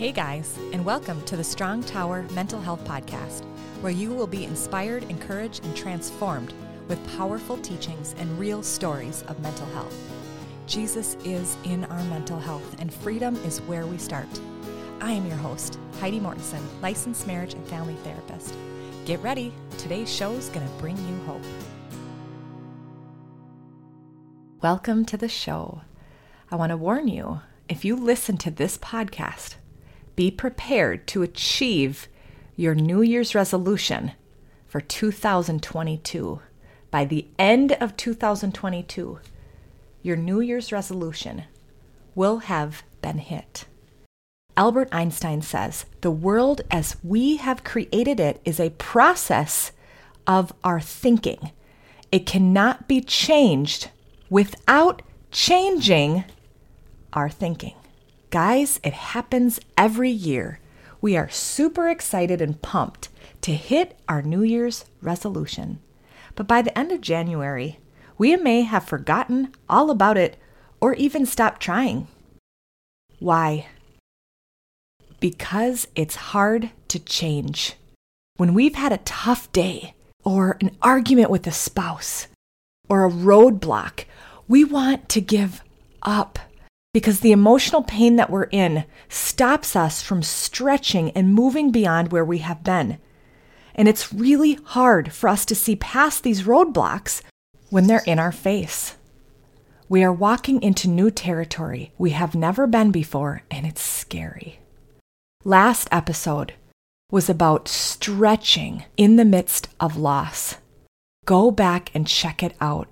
Hey guys, and welcome to the Strong Tower Mental Health Podcast, where you will be inspired, encouraged, and transformed with powerful teachings and real stories of mental health. Jesus is in our mental health, and freedom is where we start. I am your host, Heidi Mortenson, licensed marriage and family therapist. Get ready, today's show is going to bring you hope. Welcome to the show. I want to warn you if you listen to this podcast, be prepared to achieve your New Year's resolution for 2022. By the end of 2022, your New Year's resolution will have been hit. Albert Einstein says the world as we have created it is a process of our thinking. It cannot be changed without changing our thinking. Guys, it happens every year. We are super excited and pumped to hit our New Year's resolution. But by the end of January, we may have forgotten all about it or even stopped trying. Why? Because it's hard to change. When we've had a tough day, or an argument with a spouse, or a roadblock, we want to give up because the emotional pain that we're in stops us from stretching and moving beyond where we have been. And it's really hard for us to see past these roadblocks when they're in our face. We are walking into new territory we have never been before, and it's scary. Last episode was about stretching in the midst of loss. Go back and check it out.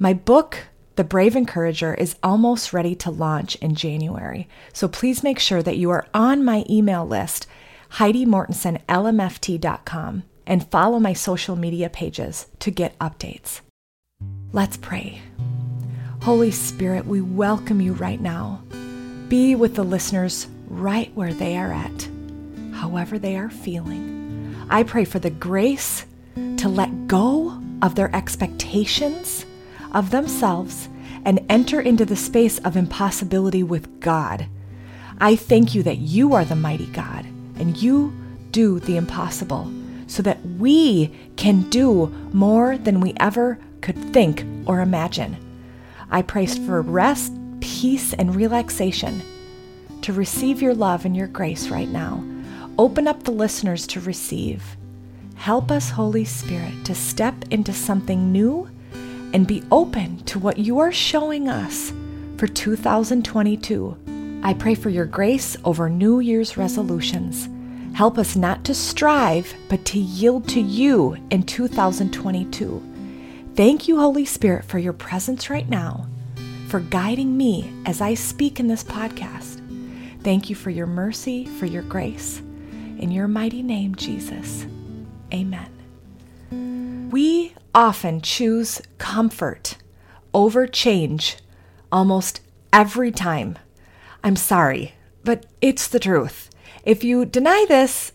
My book, the Brave Encourager is almost ready to launch in January, so please make sure that you are on my email list, HeidiMortensonLMFT.com, and follow my social media pages to get updates. Let's pray. Holy Spirit, we welcome you right now. Be with the listeners right where they are at, however they are feeling. I pray for the grace to let go of their expectations of themselves and enter into the space of impossibility with God. I thank you that you are the mighty God and you do the impossible so that we can do more than we ever could think or imagine. I pray for rest, peace, and relaxation to receive your love and your grace right now. Open up the listeners to receive. Help us, Holy Spirit, to step into something new and be open to what you are showing us for 2022. I pray for your grace over New Year's resolutions. Help us not to strive, but to yield to you in 2022. Thank you, Holy Spirit, for your presence right now, for guiding me as I speak in this podcast. Thank you for your mercy, for your grace. In your mighty name, Jesus. Amen. We often choose comfort over change almost every time. I'm sorry, but it's the truth. If you deny this,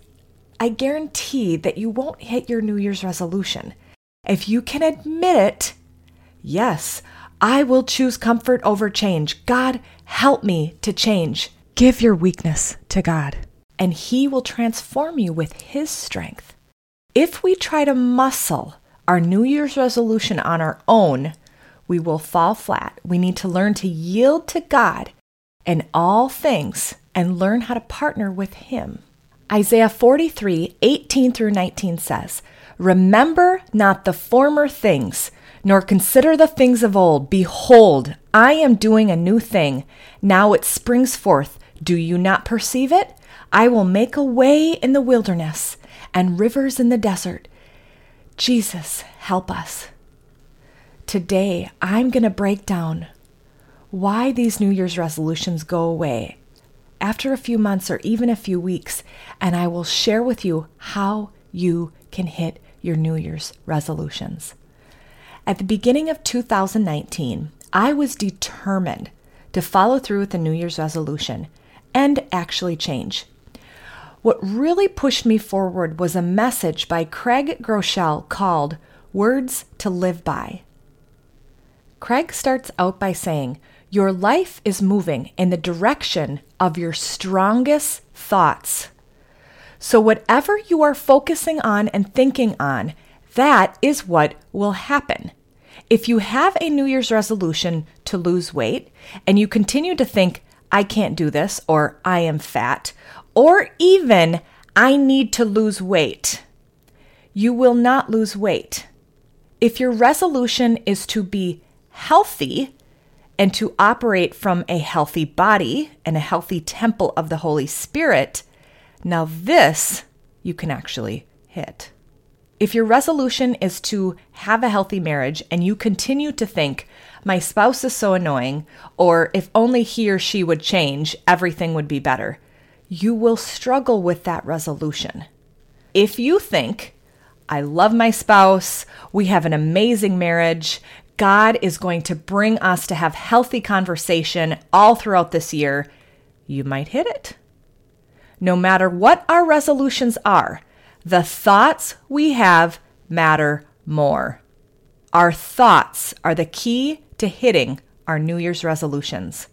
I guarantee that you won't hit your New Year's resolution. If you can admit it, yes, I will choose comfort over change. God, help me to change. Give your weakness to God, and He will transform you with His strength. If we try to muscle our New Year's resolution on our own, we will fall flat. We need to learn to yield to God in all things and learn how to partner with Him. Isaiah 43 18 through 19 says, Remember not the former things, nor consider the things of old. Behold, I am doing a new thing. Now it springs forth. Do you not perceive it? I will make a way in the wilderness and rivers in the desert. Jesus, help us. Today, I'm going to break down why these New Year's resolutions go away after a few months or even a few weeks, and I will share with you how you can hit your New Year's resolutions. At the beginning of 2019, I was determined to follow through with the New Year's resolution and actually change. What really pushed me forward was a message by Craig Groeschel called Words to Live By. Craig starts out by saying, Your life is moving in the direction of your strongest thoughts. So, whatever you are focusing on and thinking on, that is what will happen. If you have a New Year's resolution to lose weight and you continue to think, I can't do this, or I am fat, or even I need to lose weight, you will not lose weight. If your resolution is to be healthy and to operate from a healthy body and a healthy temple of the Holy Spirit, now this you can actually hit. If your resolution is to have a healthy marriage and you continue to think, my spouse is so annoying, or if only he or she would change, everything would be better, you will struggle with that resolution. If you think, I love my spouse, we have an amazing marriage, God is going to bring us to have healthy conversation all throughout this year, you might hit it. No matter what our resolutions are, the thoughts we have matter more. Our thoughts are the key to hitting our New Year's resolutions.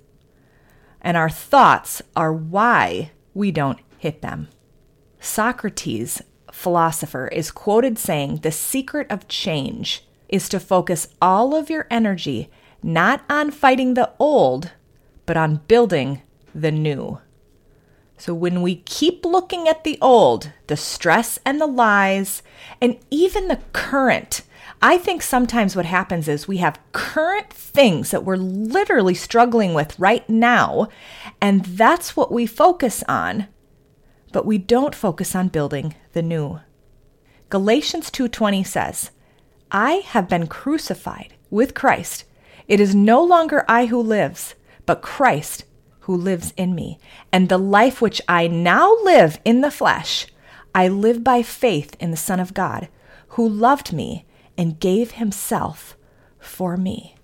And our thoughts are why we don't hit them. Socrates, philosopher, is quoted saying the secret of change is to focus all of your energy not on fighting the old, but on building the new. So when we keep looking at the old, the stress and the lies, and even the current, I think sometimes what happens is we have current things that we're literally struggling with right now, and that's what we focus on, but we don't focus on building the new. Galatians 2:20 says, "I have been crucified with Christ. It is no longer I who lives, but Christ who lives in me. And the life which I now live in the flesh, I live by faith in the Son of God, who loved me and gave himself for me.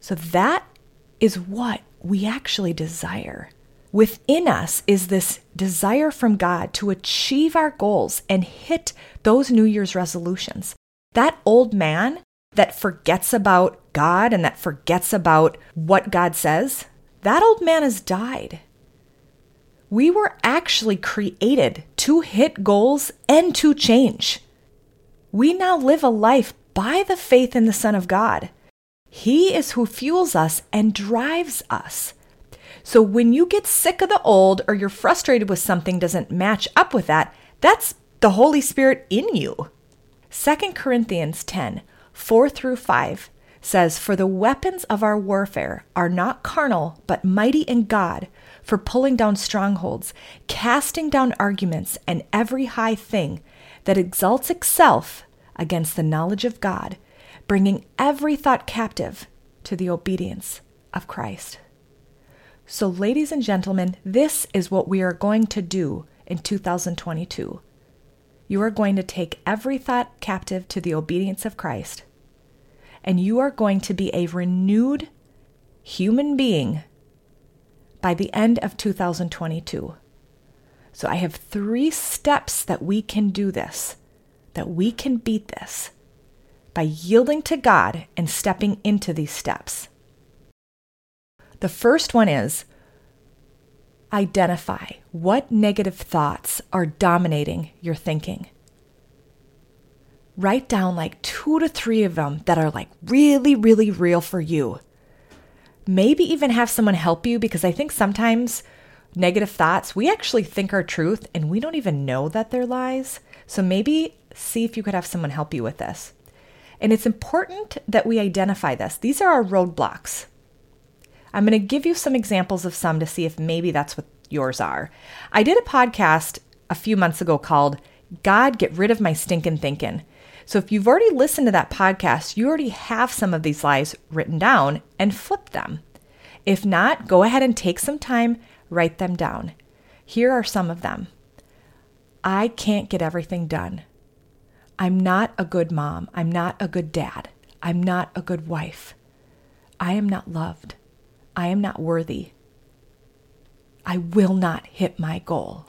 So that is what we actually desire. Within us is this desire from God to achieve our goals and hit those New Year's resolutions. That old man that forgets about God and that forgets about what God says, that old man has died. We were actually created to hit goals and to change. We now live a life by the faith in the Son of God. He is who fuels us and drives us. So when you get sick of the old or you're frustrated with something doesn't match up with that, that's the Holy Spirit in you. 2 Corinthians 10 4 through 5 says, For the weapons of our warfare are not carnal, but mighty in God for pulling down strongholds, casting down arguments and every high thing that exalts itself against the knowledge of God, bringing every thought captive to the obedience of Christ. So, ladies and gentlemen, this is what we are going to do in 2022. You are going to take every thought captive to the obedience of Christ and you are going to be a renewed human being by the end of 2022. So I have three steps that we can do this, that we can beat this by yielding to God and stepping into these steps. The first one is identify what negative thoughts are dominating your thinking write down like two to three of them that are like really, really real for you. Maybe even have someone help you because I think sometimes negative thoughts, we actually think are truth and we don't even know that they're lies. So maybe see if you could have someone help you with this. And it's important that we identify this. These are our roadblocks. I'm going to give you some examples of some to see if maybe that's what yours are. I did a podcast a few months ago called God Get Rid of My Stinkin' Thinkin'. So if you've already listened to that podcast, you already have some of these lies written down and flip them. If not, go ahead and take some time, write them down. Here are some of them I can't get everything done. I'm not a good mom. I'm not a good dad. I'm not a good wife. I am not loved. I am not worthy. I will not hit my goal.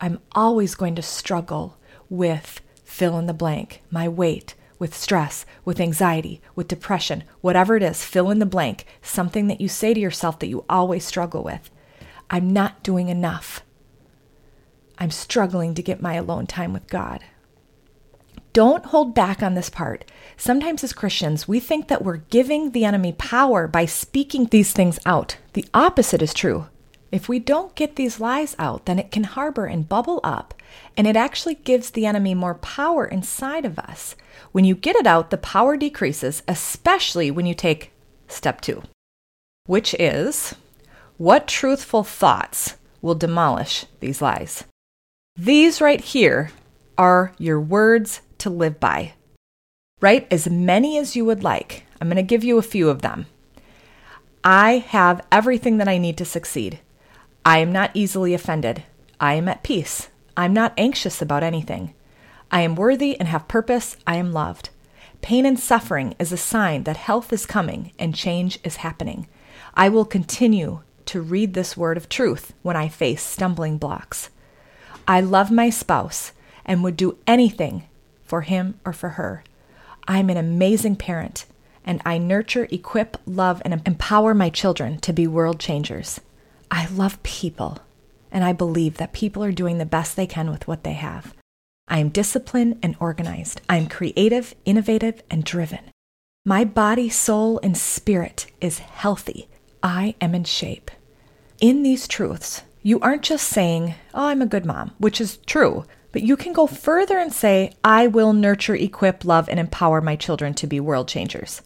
I'm always going to struggle with fill in the blank. My weight with stress, with anxiety, with depression, whatever it is, fill in the blank, something that you say to yourself that you always struggle with. I'm not doing enough. I'm struggling to get my alone time with God. Don't hold back on this part. Sometimes, as Christians, we think that we're giving the enemy power by speaking these things out. The opposite is true. If we don't get these lies out, then it can harbor and bubble up, and it actually gives the enemy more power inside of us. When you get it out, the power decreases, especially when you take step two, which is what truthful thoughts will demolish these lies? These right here are your words to live by. Write as many as you would like. I'm going to give you a few of them. I have everything that I need to succeed. I am not easily offended. I am at peace. I'm not anxious about anything. I am worthy and have purpose. I am loved. Pain and suffering is a sign that health is coming and change is happening. I will continue to read this word of truth when I face stumbling blocks. I love my spouse and would do anything for him or for her. I'm an amazing parent and I nurture, equip, love, and empower my children to be world changers. I love people, and I believe that people are doing the best they can with what they have. I am disciplined and organized. I am creative, innovative, and driven. My body, soul, and spirit is healthy. I am in shape. In these truths, you aren't just saying, Oh, I'm a good mom, which is true, but you can go further and say, I will nurture, equip, love, and empower my children to be world changers.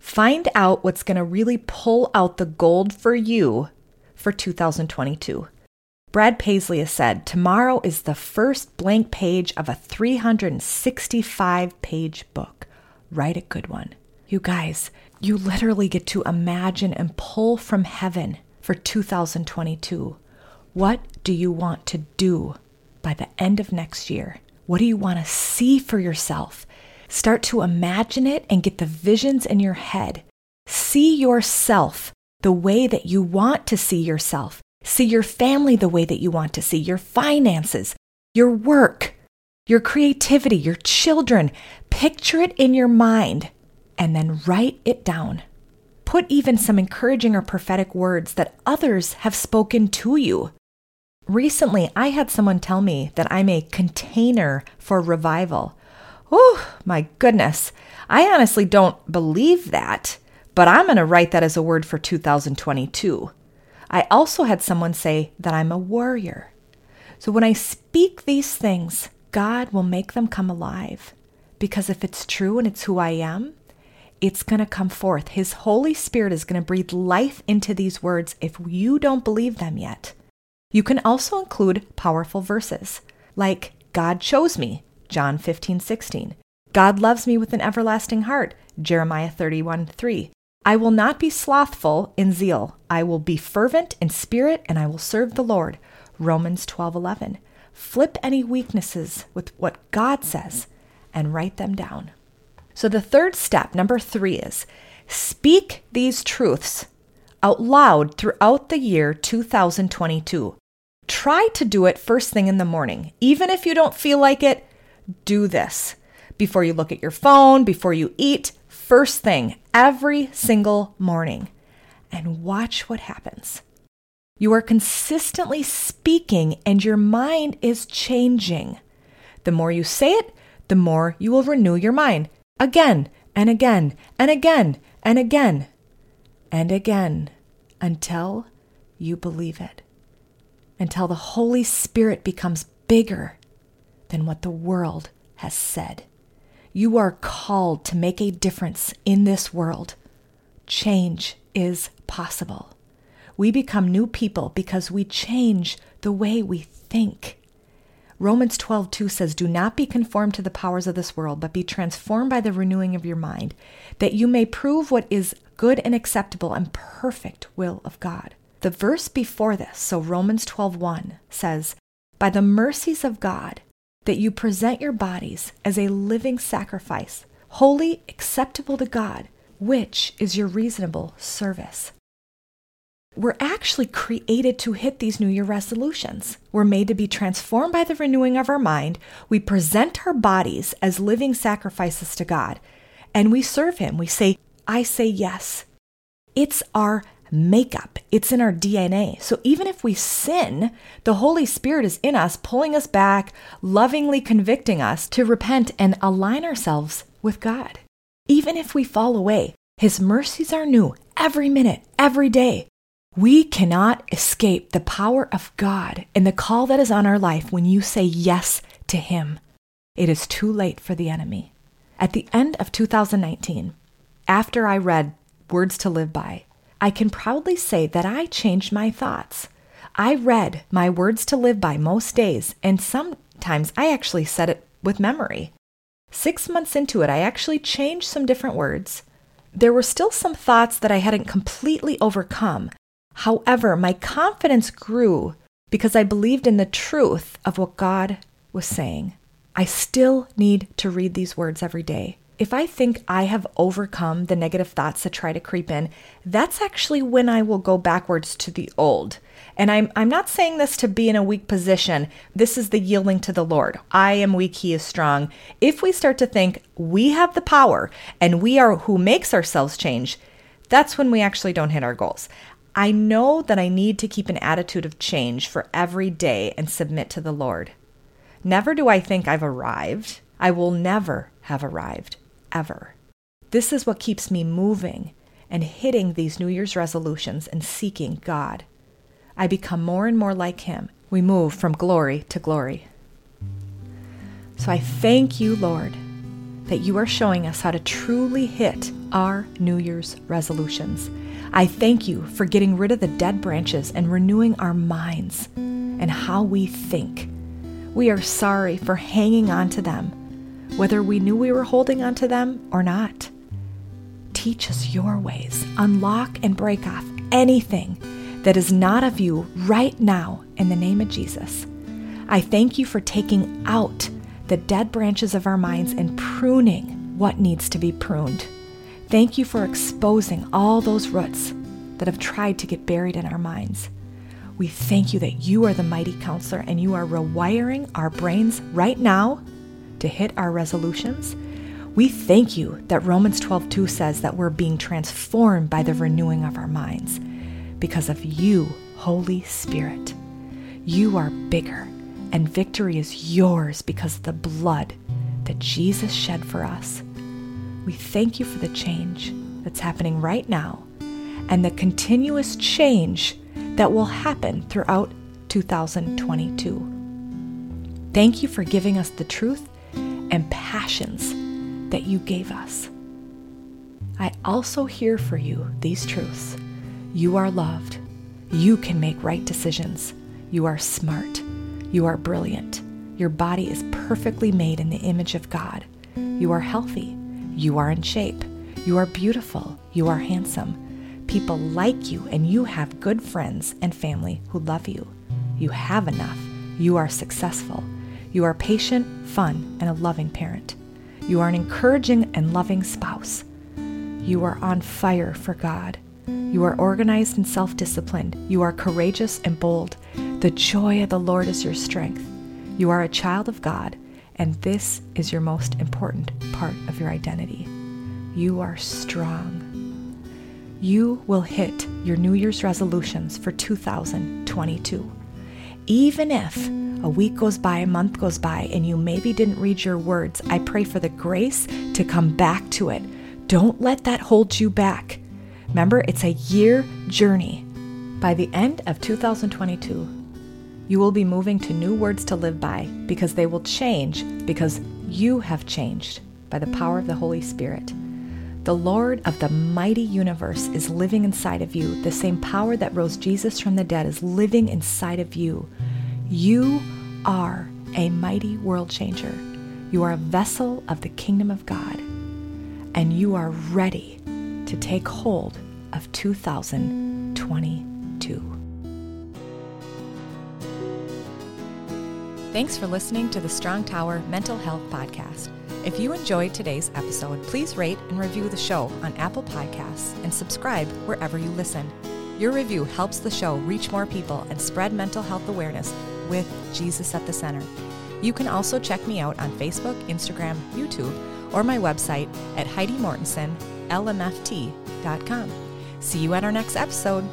Find out what's going to really pull out the gold for you for 2022. Brad Paisley has said tomorrow is the first blank page of a 365 page book. Write a good one. You guys, you literally get to imagine and pull from heaven for 2022. What do you want to do by the end of next year? What do you want to see for yourself? Start to imagine it and get the visions in your head. See yourself the way that you want to see yourself. See your family the way that you want to see your finances, your work, your creativity, your children. Picture it in your mind and then write it down. Put even some encouraging or prophetic words that others have spoken to you. Recently, I had someone tell me that I'm a container for revival. Oh, my goodness. I honestly don't believe that but I'm going to write that as a word for 2022. I also had someone say that I'm a warrior. So when I speak these things, God will make them come alive. Because if it's true and it's who I am, it's going to come forth. His Holy Spirit is going to breathe life into these words if you don't believe them yet. You can also include powerful verses like God chose me, John 15, 16. God loves me with an everlasting heart, Jeremiah 31, 3. I will not be slothful in zeal. I will be fervent in spirit and I will serve the Lord. Romans 12:11. Flip any weaknesses with what God says and write them down. So the third step, number 3 is speak these truths out loud throughout the year 2022. Try to do it first thing in the morning. Even if you don't feel like it, do this. Before you look at your phone, before you eat, first thing every single morning and watch what happens. You are consistently speaking and your mind is changing. The more you say it, the more you will renew your mind again and again and again and again and again until you believe it. Until the Holy Spirit becomes bigger than what the world has said. You are called to make a difference in this world. Change is possible. We become new people because we change the way we think. Romans 12:2 says, "Do not be conformed to the powers of this world, but be transformed by the renewing of your mind, that you may prove what is good and acceptable and perfect will of God." The verse before this, so Romans 12:1 says, "By the mercies of God, that you present your bodies as a living sacrifice, holy, acceptable to God, which is your reasonable service. we're actually created to hit these New Year resolutions. We're made to be transformed by the renewing of our mind. We present our bodies as living sacrifices to God, and we serve Him. We say, I say yes. It's our makeup, it's in our DNA. So even if we sin, the Holy Spirit is in us, pulling us back, lovingly convicting us to repent and align ourselves with God. Even if we fall away, His mercies are new every minute, every day. We cannot escape the power of God and the call that is on our life when you say yes to Him. It is too late for the enemy. At the end of 2019, after I read Words to Live By, I can proudly say that I changed my thoughts. I read my words to live by most days, and sometimes I actually said it with memory. Six months into it, I actually changed some different words. There were still some thoughts that I hadn't completely overcome, However, my confidence grew because I believed in the truth of what God was saying. I still need to read these words every day. If I think I have overcome the negative thoughts that try to creep in, that's actually when I will go backwards to the old. And I'm, I'm not saying this to be in a weak position. This is the yielding to the Lord. I am weak, He is strong. If we start to think we have the power and we are who makes ourselves change, that's when we actually don't hit our goals. I know that I need to keep an attitude of change for every day and submit to the Lord. Never do I think I've arrived. I will never have arrived, ever. This is what keeps me moving and hitting these New Year's resolutions and seeking God. I become more and more like Him. We move from glory to glory. So I thank you, Lord, that you are showing us how to truly hit our New Year's resolutions I thank you for getting rid of the dead branches and renewing our minds and how we think. We are sorry for hanging on to them, whether we knew we were holding on to them or not. Teach us your ways. Unlock and break off anything that is not of you right now in the name of Jesus. I thank you for taking out the dead branches of our minds and pruning what needs to be pruned. Thank you for exposing all those roots that have tried to get buried in our minds. We thank you that you are the mighty counselor and you are rewiring our brains right now to hit our resolutions. We thank you that Romans 12:2 says that we're being transformed by the renewing of our minds because of you, Holy Spirit. You are bigger and victory is yours because of the blood that Jesus shed for us. We thank you for the change that's happening right now and the continuous change that will happen throughout 2022. Thank you for giving us the truth and passions that you gave us. I also hear for you these truths. You are loved. You can make right decisions. You are smart. You are brilliant. Your body is perfectly made in the image of God. You are healthy. You are in shape. You are beautiful. You are handsome. People like you, and you have good friends and family who love you. You have enough. You are successful. You are patient, fun, and a loving parent. You are an encouraging and loving spouse. You are on fire for God. You are organized and self disciplined. You are courageous and bold. The joy of the Lord is your strength. You are a child of God and this is your most important part of your identity. You are strong. You will hit your New Year's resolutions for 2022. Even if a week goes by, a month goes by, and you maybe didn't read your words, I pray for the grace to come back to it. Don't let that hold you back. Remember, it's a year journey. By the end of 2022, you will be moving to new words to live by because they will change because you have changed by the power of the Holy Spirit. The Lord of the mighty universe is living inside of you. The same power that rose Jesus from the dead is living inside of you. You are a mighty world changer. You are a vessel of the kingdom of God, and you are ready to take hold of 2022. Thanks for listening to the Strong Tower Mental Health Podcast. If you enjoyed today's episode, please rate and review the show on Apple Podcasts and subscribe wherever you listen. Your review helps the show reach more people and spread mental health awareness with Jesus at the center. You can also check me out on Facebook, Instagram, YouTube, or my website at HeidiMortensonLMFT.com. See you at our next episode.